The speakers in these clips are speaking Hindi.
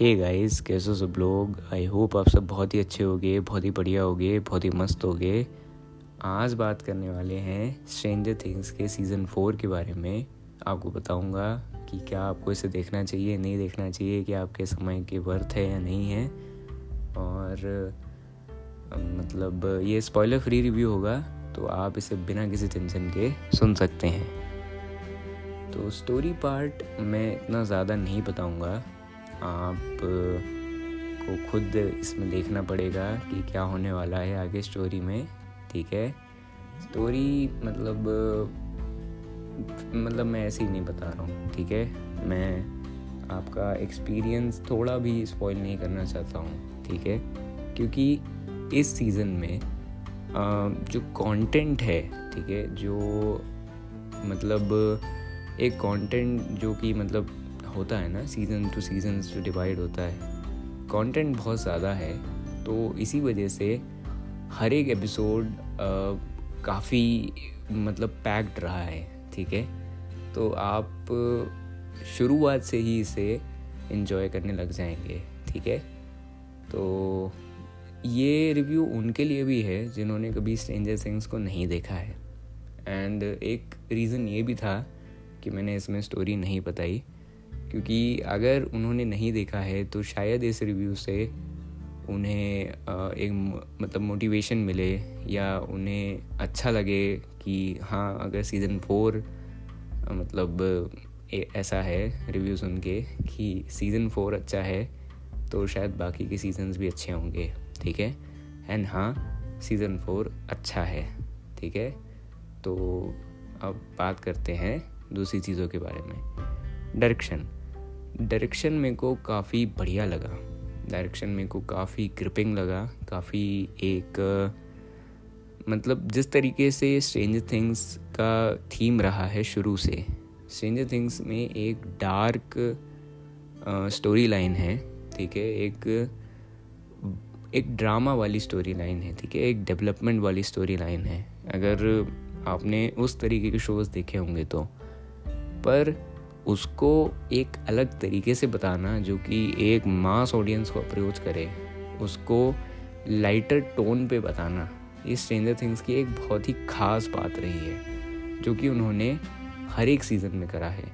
हे गाइस कैसे सब लोग? आई होप आप सब बहुत ही अच्छे होगे, बहुत ही बढ़िया होगे, बहुत ही मस्त होगे। आज बात करने वाले हैं स्ट्रेंजर थिंग्स के सीज़न फोर के बारे में। आपको बताऊँगा कि क्या आपको इसे देखना चाहिए, नहीं देखना चाहिए, कि आपके समय के वर्थ है या नहीं है। और मतलब ये स्पॉइलर फ्री रिव्यू होगा तो आप इसे बिना किसी टेंशन के सुन सकते हैं। तो स्टोरी पार्ट मैं इतना ज़्यादा नहीं बताऊँगा। आप को खुद इसमें देखना पड़ेगा कि क्या होने वाला है आगे स्टोरी में, ठीक है? स्टोरी मतलब मतलब मैं ऐसे ही नहीं बता रहा हूँ, ठीक है? मैं आपका एक्सपीरियंस थोड़ा भी स्पॉइल नहीं करना चाहता हूँ, ठीक है? क्योंकि इस सीज़न में जो कंटेंट है, ठीक है? जो मतलब एक कंटेंट जो कि मतलब होता है ना सीज़न टू सीज़न जो डिवाइड होता है। कंटेंट बहुत ज़्यादा है तो इसी वजह से हर एक एपिसोड काफ़ी मतलब पैक्ड रहा है, ठीक है? तो आप शुरुआत से ही इसे इन्जॉय करने लग जाएँगे, ठीक है? तो ये रिव्यू उनके लिए भी है, जिन्होंने कभी स्ट्रेंजर थिंग्स को नहीं देखा है। एंड एक रीज़न ये भी था कि मैंने इसमें स्टोरी नहीं बताई। क्योंकि अगर उन्होंने नहीं देखा है तो शायद इस रिव्यू से उन्हें एक मतलब मोटिवेशन मिले या उन्हें अच्छा लगे कि हाँ अगर सीज़न फोर मतलब ऐसा है रिव्यू सुन के कि सीज़न फोर अच्छा है तो शायद बाकी के सीजन्स भी अच्छे होंगे, ठीक है? एंड हाँ सीज़न फोर अच्छा है, ठीक है? तो अब बात करते हैं दूसरी चीज़ों के बारे में। डायरेक्शन डायरेक्शन मेरे को काफ़ी बढ़िया लगा। डायरेक्शन मेरे को काफ़ी ग्रिपिंग लगा, काफ़ी एक मतलब जिस तरीके से स्ट्रेंजर थिंग्स का थीम रहा है शुरू से स्ट्रेंजर थिंग्स में एक डार्क स्टोरी लाइन है, ठीक है? एक एक ड्रामा वाली स्टोरी लाइन है, ठीक है? एक डेवलपमेंट वाली स्टोरी लाइन है। अगर आपने उस तरीके के शोज़ देखे होंगे तो। पर उसको एक अलग तरीके से बताना जो कि एक मास ऑडियंस को अप्रोच करे, उसको लाइटर टोन पे बताना, ये स्ट्रेंजर थिंग्स की एक बहुत ही ख़ास बात रही है, जो कि उन्होंने हर एक सीज़न में करा है।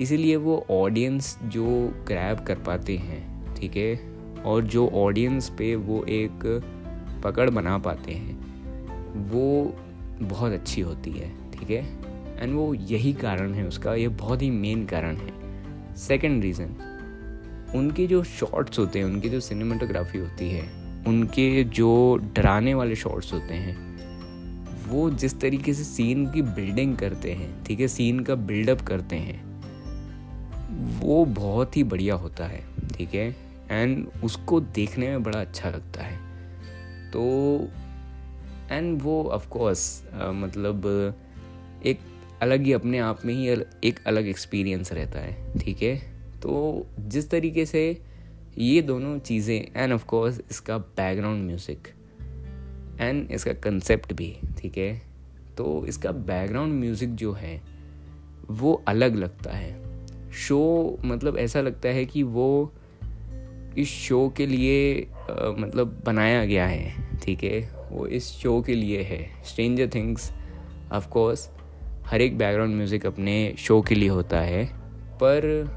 इसीलिए वो ऑडियंस जो ग्रैब कर पाते हैं, ठीक है, और जो ऑडियंस पे वो एक पकड़ बना पाते हैं, वो बहुत अच्छी होती है, ठीक है। एंड वो यही कारण है उसका, ये बहुत ही मेन कारण है। सेकेंड रीज़न उनके जो शॉट्स होते हैं, उनकी जो सिनेमाटोग्राफी होती है, उनके जो डराने वाले शॉट्स होते हैं, वो जिस तरीके से सीन की बिल्डिंग करते हैं, ठीक है सीन का बिल्डअप करते हैं, वो बहुत ही बढ़िया होता है, ठीक है? एंड उसको देखने में बड़ा अच्छा लगता है। तो एंड वो ऑफ़ कोर्स मतलब एक अलग ही अपने आप में ही एक अलग एक्सपीरियंस रहता है ठीक है? तो जिस तरीके से ये दोनों चीज़ें एंड ऑफ़ कोर्स इसका बैकग्राउंड म्यूज़िक एंड इसका कंसेप्ट भी ठीक है? तो इसका बैकग्राउंड म्यूज़िक जो है वो अलग लगता है। शो मतलब ऐसा लगता है कि वो इस शो के लिए आ, मतलब बनाया गया है ठीक है? वो इस शो के लिए है। स्ट्रेंजर थिंग्स ऑफ़ कोर्स हर एक बैकग्राउंड म्यूज़िक अपने शो के लिए होता है, पर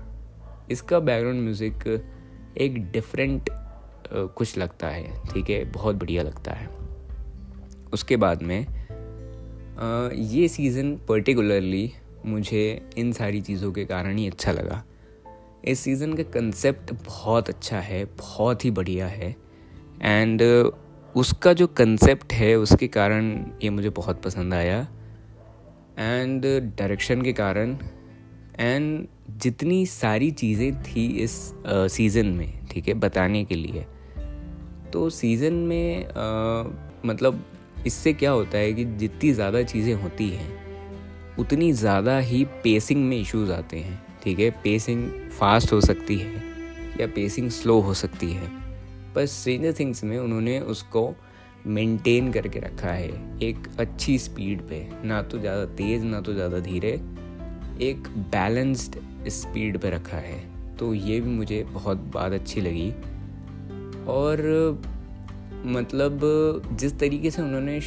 इसका बैकग्राउंड म्यूज़िक एक डिफरेंट कुछ लगता है, ठीक है? बहुत बढ़िया लगता है। उसके बाद में ये सीज़न पर्टिकुलरली मुझे इन सारी चीज़ों के कारण ही अच्छा लगा। इस सीज़न का कंसेप्ट बहुत अच्छा है, बहुत ही बढ़िया है एंड उसका जो कंसेप्ट है, उसके कारण ये मुझे बहुत पसंद आया। एंड डायरेक्शन के कारण एंड जितनी सारी चीज़ें थी इस सीज़न में ठीक है बताने के लिए। तो सीज़न में uh, मतलब इससे क्या होता है कि जितनी ज़्यादा चीज़ें होती हैं उतनी ज़्यादा ही पेसिंग में इश्यूज़ आते हैं ठीक है? पेसिंग फास्ट हो सकती है या पेसिंग स्लो हो सकती है। पर स्ट्रेंजर थिंग्स में उन्होंने उसको मेंटेन करके रखा है एक अच्छी स्पीड पे। ना तो ज़्यादा तेज़, ना तो ज़्यादा धीरे। एक बैलेंस्ड स्पीड पे रखा है। तो ये भी मुझे बहुत बात अच्छी लगी। और मतलब जिस तरीके से उन्होंने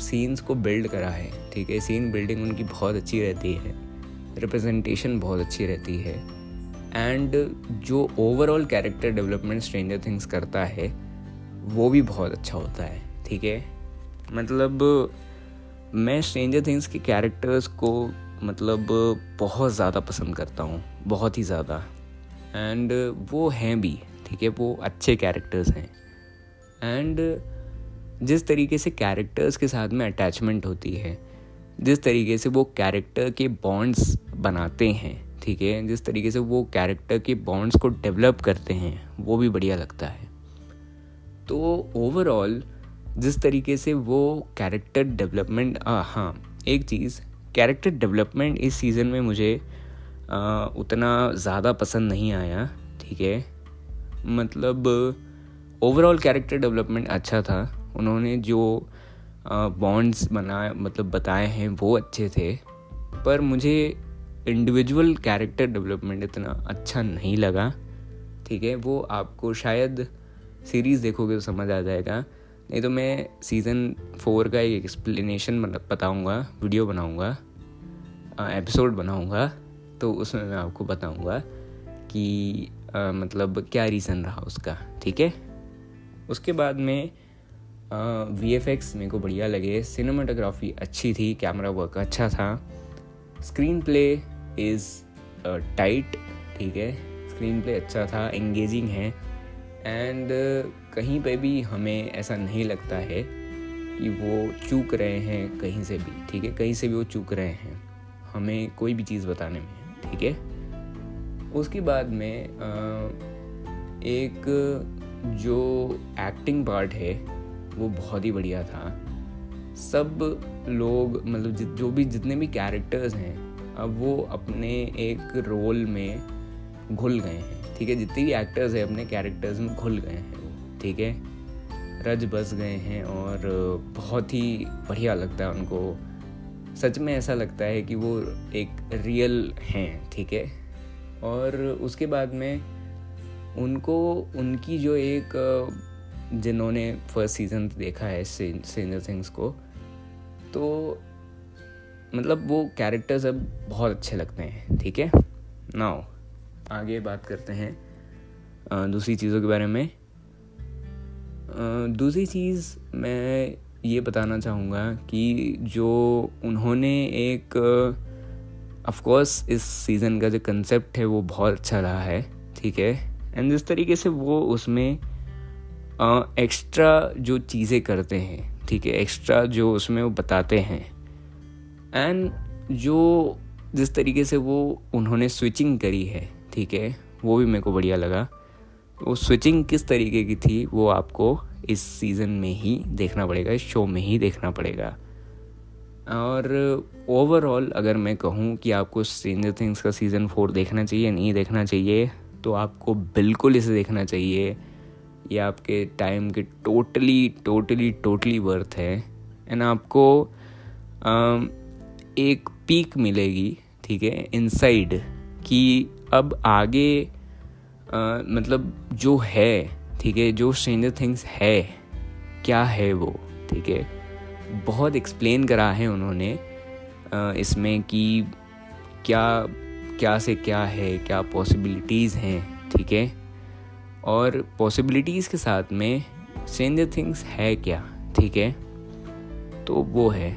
सीन्स को बिल्ड करा है, ठीक है? सीन बिल्डिंग उनकी बहुत अच्छी रहती है। रिप्रेजेंटेशन बहुत अच्छी रहती है। एंड जो overall character development Stranger Things करता है, वो भी बहुत अच्छा होता है। ठीक है? मतलब मैं स्ट्रेंजर थिंग्स के कैरेक्टर्स को मतलब बहुत ज़्यादा पसंद करता हूँ, बहुत ही ज़्यादा। एंड वो हैं भी, ठीक है? वो अच्छे कैरेक्टर्स हैं। एंड जिस तरीके से कैरेक्टर्स के साथ में अटैचमेंट होती है, जिस तरीके से वो कैरेक्टर के बॉन्ड्स बनाते हैं, ठीक है? जिस तरीके से वो कैरेक्टर के बॉन्ड्स को डेवलप करते हैं, वो भी बढ़िया लगता है। तो ओवरऑल जिस तरीके से वो कैरेक्टर डेवलपमेंट हाँ एक चीज़ कैरेक्टर डेवलपमेंट इस सीज़न में मुझे आ, उतना ज़्यादा पसंद नहीं आया ठीक है? मतलब ओवरऑल कैरेक्टर डेवलपमेंट अच्छा था। उन्होंने जो बॉन्ड्स बनाए मतलब बताए हैं वो अच्छे थे। पर मुझे इंडिविजुअल कैरेक्टर डेवलपमेंट इतना अच्छा नहीं लगा ठीक है? वो आपको शायद सीरीज़ देखोगे तो समझ आ जाएगा। नहीं तो मैं सीज़न फोर का एक एक्सप्लेनेशन बताऊँगा वीडियो बनाऊँगा एपिसोड बनाऊँगा तो उसमें मैं आपको बताऊँगा कि आ, मतलब क्या रीज़न रहा उसका ठीक है? उसके बाद में वी एफ़ एक्स मेरे को बढ़िया लगे सिनेमाटोग्राफी अच्छी थी कैमरा वर्क अच्छा था। स्क्रीन प्ले इज़ टाइट ठीक है? स्क्रीन प्ले अच्छा था एंगेजिंग है। एंड uh, कहीं पे भी हमें ऐसा नहीं लगता है कि वो चूक रहे हैं कहीं से भी ठीक है? कहीं से भी वो चूक रहे हैं हमें कोई भी चीज़ बताने में ठीक है? उसके बाद में एक जो एक्टिंग पार्ट है वो बहुत ही बढ़िया था। सब लोग मतलब जो भी जितने भी कैरेक्टर्स हैं अब वो अपने एक रोल में घुल गए हैं, ठीक है? जितने भी एक्टर्स हैं, अपने कैरेक्टर्स में घुल गए हैं ठीक है? रज बस गए हैं और बहुत ही बढ़िया लगता है उनको। सच में ऐसा लगता है कि वो एक रियल हैं, ठीक है? और उसके बाद में उनको, उनकी जो एक, जिन्होंने फ़र्स्ट सीज़न देखा है सेंजर थिंग्स को तो मतलब वो कैरेक्टर्स अब बहुत अच्छे लगते हैं, ठीक है? नाउ आगे बात करते हैं दूसरी चीज़ों के बारे में। दूसरी चीज़ मैं ये बताना चाहूँगा कि जो उन्होंने एक ऑफ़ कोर्स इस सीज़न का जो कंसेप्ट है, वो बहुत अच्छा रहा है, ठीक है? एंड जिस तरीके से वो उसमें एक्स्ट्रा जो चीज़ें करते हैं, ठीक है? एक्स्ट्रा जो उसमें वो बताते हैं। एंड जो जिस तरीके से वो उन्होंने स्विचिंग करी है ठीक है, वो भी मेरे को बढ़िया लगा। वो स्विचिंग किस तरीके की थी, वो आपको इस सीज़न में ही देखना पड़ेगा, इस शो में ही देखना पड़ेगा। और ओवरऑल अगर मैं कहूँ कि आपको स्ट्रेंजर थिंग्स का सीज़न फोर देखना चाहिए, नहीं देखना चाहिए तो आपको बिल्कुल इसे देखना चाहिए। ये आपके टाइम के टोटली टोटली टोटली वर्थ है। एंड आपको एक पीक मिलेगी, ठीक है इनसाइड कि अब आगे आ, मतलब जो है ठीक है जो स्ट्रेंजर थिंग्स है क्या है वो ठीक है? बहुत एक्सप्लेन करा है उन्होंने इसमें कि क्या क्या से क्या है क्या पॉसिबिलिटीज़ हैं ठीक है? और पॉसिबिलिटीज़ के साथ में स्ट्रेंजर थिंग्स है क्या ठीक है? तो वो है।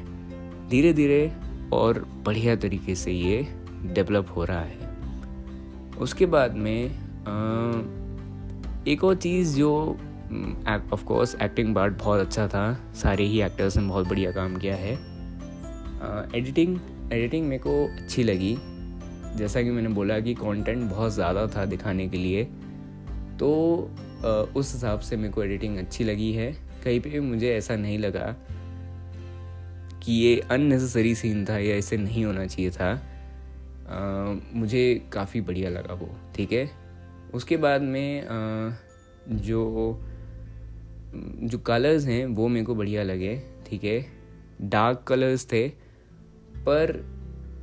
धीरे धीरे और बढ़िया तरीके से ये डेवलप हो रहा है। उसके बाद में एक और चीज़ जो ऑफ़ कोर्स एक्टिंग पार्ट बहुत अच्छा था। सारे ही एक्टर्स ने बहुत बढ़िया काम किया है। एडिटिंग एडिटिंग मेरे को अच्छी लगी। जैसा कि मैंने बोला कि कंटेंट बहुत ज़्यादा था दिखाने के लिए। तो आ, उस हिसाब से मेरे को एडिटिंग अच्छी लगी है। कहीं पे मुझे ऐसा नहीं लगा कि ये अननेसेसरी सीन था या ऐसे नहीं होना चाहिए था। मुझे काफ़ी बढ़िया लगा वो ठीक है? उसके बाद में आ, जो जो कलर्स हैं वो मेरे को बढ़िया लगे ठीक है? डार्क कलर्स थे पर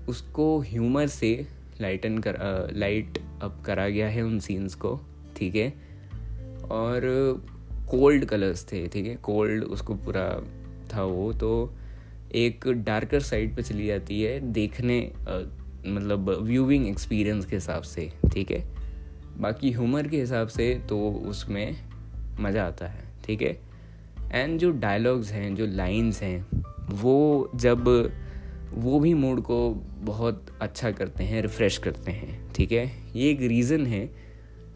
उसको ह्यूमर से लाइटन कर लाइट अप करा गया है उन सीन्स को ठीक है? और कोल्ड कलर्स थे ठीक है? कोल्ड उसको पूरा था वो तो एक डार्कर साइड पे चली जाती है देखने मतलब व्यूइंग एक्सपीरियंस के हिसाब से ठीक है? बाकी ह्यूमर के हिसाब से तो उसमें मज़ा आता है ठीक है? एंड जो डायलॉग्स हैं जो लाइंस हैं वो जब वो भी मूड को बहुत अच्छा करते हैं रिफ़्रेश करते हैं ठीक है? ये एक रीज़न है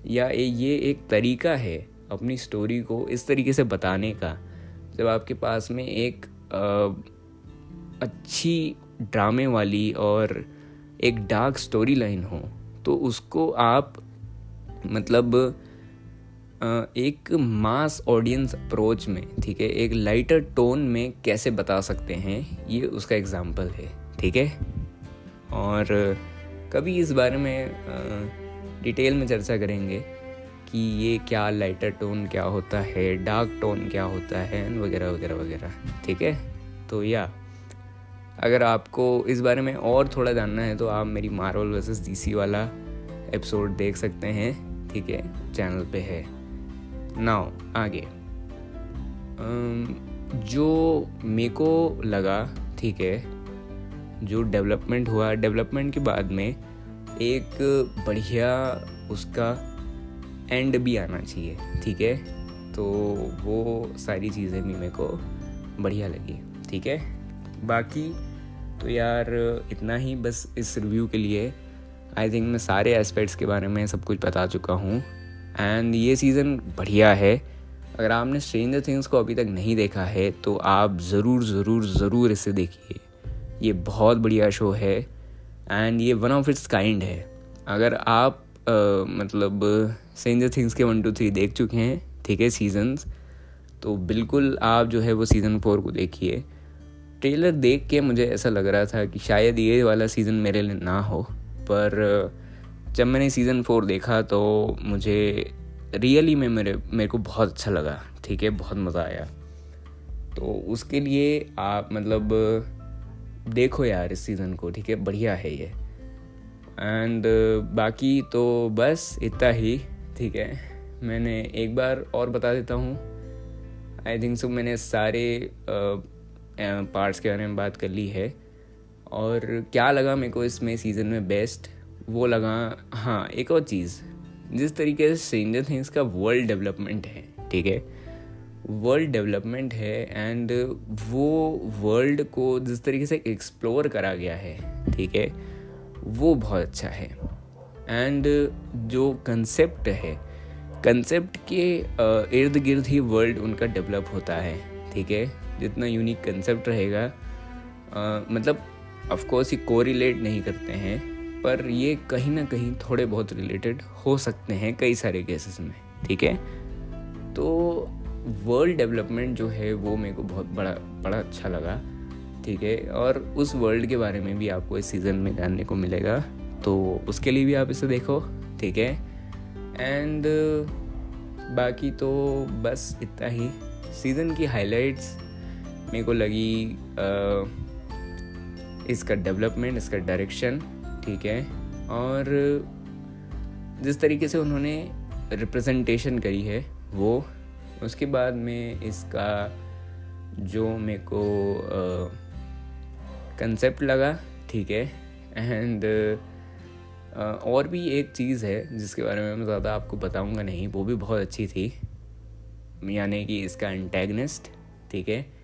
या ये एक तरीका है अपनी स्टोरी को इस तरीके से बताने का जब आपके पास में एक आ, अच्छी ड्रामे वाली और एक डार्क स्टोरी लाइन हो तो उसको आप मतलब एक मास ऑडियंस अप्रोच में, ठीक है, एक लाइटर टोन में कैसे बता सकते हैं, ये उसका एग्ज़ाम्पल है, ठीक है? और कभी इस बारे में डिटेल में चर्चा करेंगे कि ये क्या लाइटर टोन क्या होता है डार्क टोन क्या होता है वगैरह वगैरह वगैरह, ठीक है? तो या अगर आपको इस बारे में और थोड़ा जानना है तो आप मेरी मार्वल वर्सेस डीसी वाला एपिसोड देख सकते हैं। ठीक है चैनल पे है। नाउ आगे। जो मेरे को लगा, ठीक है, जो डेवलपमेंट हुआ डेवलपमेंट के बाद में एक बढ़िया उसका एंड भी आना चाहिए, ठीक है? तो वो सारी चीज़ें भी मेरे को बढ़िया लगी, ठीक है? बाकी। तो यार इतना ही बस इस रिव्यू के लिए। आई थिंक मैं सारे एस्पेक्ट्स के बारे में सब कुछ बता चुका हूँ। एंड ये सीज़न बढ़िया है। अगर आपने स्ट्रेंजर थिंग्स को अभी तक नहीं देखा है तो आप ज़रूर ज़रूर ज़रूर इसे देखिए। ये बहुत बढ़िया शो है। एंड ये वन ऑफ़ इट्स काइंड है। अगर आप आ, मतलब स्ट्रेंजर थिंग्स के वन टू थ्री देख चुके हैं ठीक है सीजन्स तो बिल्कुल आप जो है वो सीज़न फोर को देखिए। ट्रेलर देख के मुझे ऐसा लग रहा था कि शायद ये वाला सीज़न मेरे लिए ना हो। पर, जब मैंने सीज़न फोर देखा तो मुझे रियली में मेरे मेरे को बहुत अच्छा लगा। ठीक है, बहुत मज़ा आया। तो उसके लिए आप मतलब देखो यार इस सीज़न को, ठीक है, बढ़िया है ये। एंड बाकी तो बस इतना ही, ठीक है। मैंने एक बार और बता देता हूँ। आई थिंक सो मैंने सारे पार्ट्स के बारे में बात कर ली है। और क्या लगा मेरे को इसमें सीज़न में बेस्ट वो लगा हाँ एक और चीज़। जिस तरीके से स्ट्रेंजर थिंग्स का वर्ल्ड डेवलपमेंट है, ठीक है? वर्ल्ड डेवलपमेंट है एंड वो वर्ल्ड को जिस तरीके से एक्सप्लोर करा गया है, ठीक है? वो बहुत अच्छा है। एंड जो कंसेप्ट है कंसेप्ट के इर्द गिर्द ही वर्ल्ड उनका डेवलप होता है, ठीक है? जितना यूनिक कंसेप्ट रहेगा। मतलब ऑफकोर्स ये कोरिलेट नहीं करते हैं, पर ये कहीं ना कहीं थोड़े बहुत रिलेटेड हो सकते हैं कई सारे केसेस में, ठीक है? तो वर्ल्ड डेवलपमेंट जो है वो मेरे को बहुत बड़ा बड़ा अच्छा लगा, ठीक है? और उस वर्ल्ड के बारे में भी आपको इस सीज़न में जानने को मिलेगा तो उसके लिए भी आप इसे देखो, ठीक है? एंड बाकी तो बस इतना ही। सीज़न की हाइलाइट्स मेरे को लगी आ, इसका डेवलपमेंट इसका डायरेक्शन ठीक है? और जिस तरीके से उन्होंने रिप्रेजेंटेशन करी है वो उसके बाद में इसका जो मेरे को कंसेप्ट लगा ठीक है? एंड uh, और भी एक चीज़ है जिसके बारे में मैं ज़्यादा आपको बताऊँगा नहीं वो भी बहुत अच्छी थी। यानी कि इसका एंटेगनिस्ट ठीक है?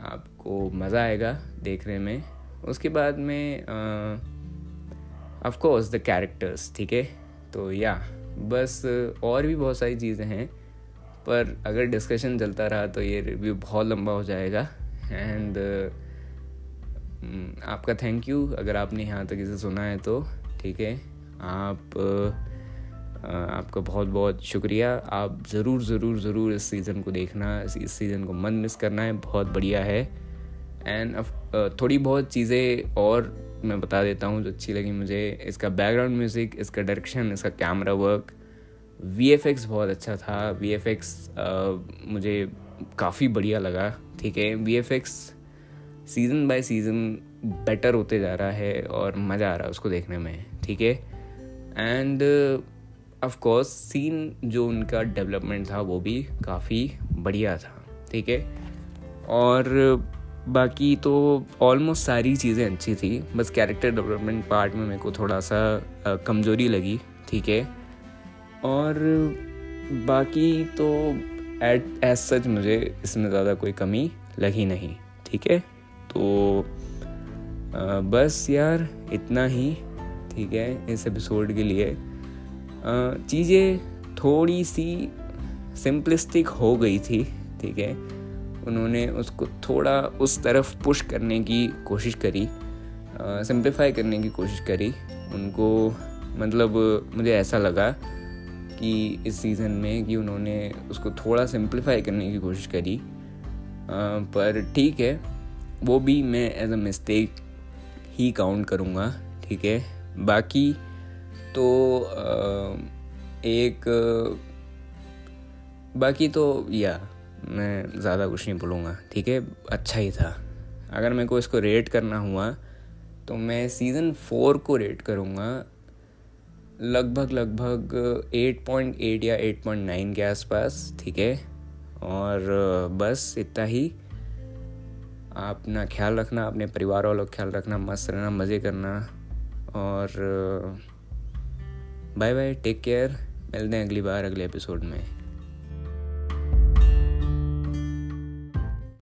आपको मज़ा आएगा देखने में। उसके बाद में आ, ऑफ़ कोर्स द कैरेक्टर्स ठीक है? तो या बस और भी बहुत सारी चीज़ें हैं। पर अगर डिस्कशन चलता रहा तो ये रिव्यू बहुत लंबा हो जाएगा। एंड uh, आपका थैंक यू अगर आपने यहाँ तक इसे सुना है तो ठीक है? आप uh, आपका बहुत बहुत शुक्रिया। आप ज़रूर ज़रूर ज़रूर इस सीज़न को देखना इस सीज़न को मन मिस करना है। बहुत बढ़िया है। एंड uh, थोड़ी बहुत चीज़ें और मैं बता देता हूँ जो अच्छी लगी मुझे। इसका बैकग्राउंड म्यूज़िक इसका डायरेक्शन इसका कैमरा वर्क वीएफएक्स बहुत अच्छा था। वीएफएक्स मुझे काफ़ी बढ़िया लगा। ठीक है? VFX season by season better होते जा रहा है और मज़ा आ रहा है उसको देखने में। ठीक है? एंड ऑफ़ कोर्स सीन जो उनका डेवलपमेंट था वो भी काफ़ी बढ़िया था ठीक है? और बाकी तो ऑलमोस्ट सारी चीज़ें अच्छी थी बस कैरेक्टर डेवलपमेंट पार्ट में मेरे को थोड़ा सा कमज़ोरी लगी ठीक है? और बाकी तो एट एज सच मुझे इसमें ज़्यादा कोई कमी लगी नहीं ठीक है? तो आ, बस यार इतना ही ठीक है इस एपिसोड के लिए। चीज़ें थोड़ी सी सिंपलिस्टिक हो गई थी ठीक है? उन्होंने उसको थोड़ा उस तरफ़ पुश करने की कोशिश करी सिंप्लीफाई करने की कोशिश करी। उनको मतलब मुझे ऐसा लगा कि इस सीज़न में कि उन्होंने उसको थोड़ा सिंप्लीफाई करने की कोशिश करी। आ, पर ठीक है वो भी मैं एज अ मिस्टेक ही काउंट करूँगा ठीक है? बाकी तो एक, बाकी तो या, मैं ज़्यादा कुछ नहीं बोलूँगा, ठीक है? अच्छा ही था। अगर मेरे को इसको रेट करना हुआ तो मैं सीज़न फोर को रेट करूँगा, लगभग लगभग 8.8 या 8.9 के आसपास, ठीक है? और, बस इतना ही। आप अपना ख्याल रखना, अपने परिवार वालों का ख्याल रखना, मस्त रहना, मज़े करना, और बाय बाय टेक केयर मिलते हैं अगली बार अगले एपिसोड में।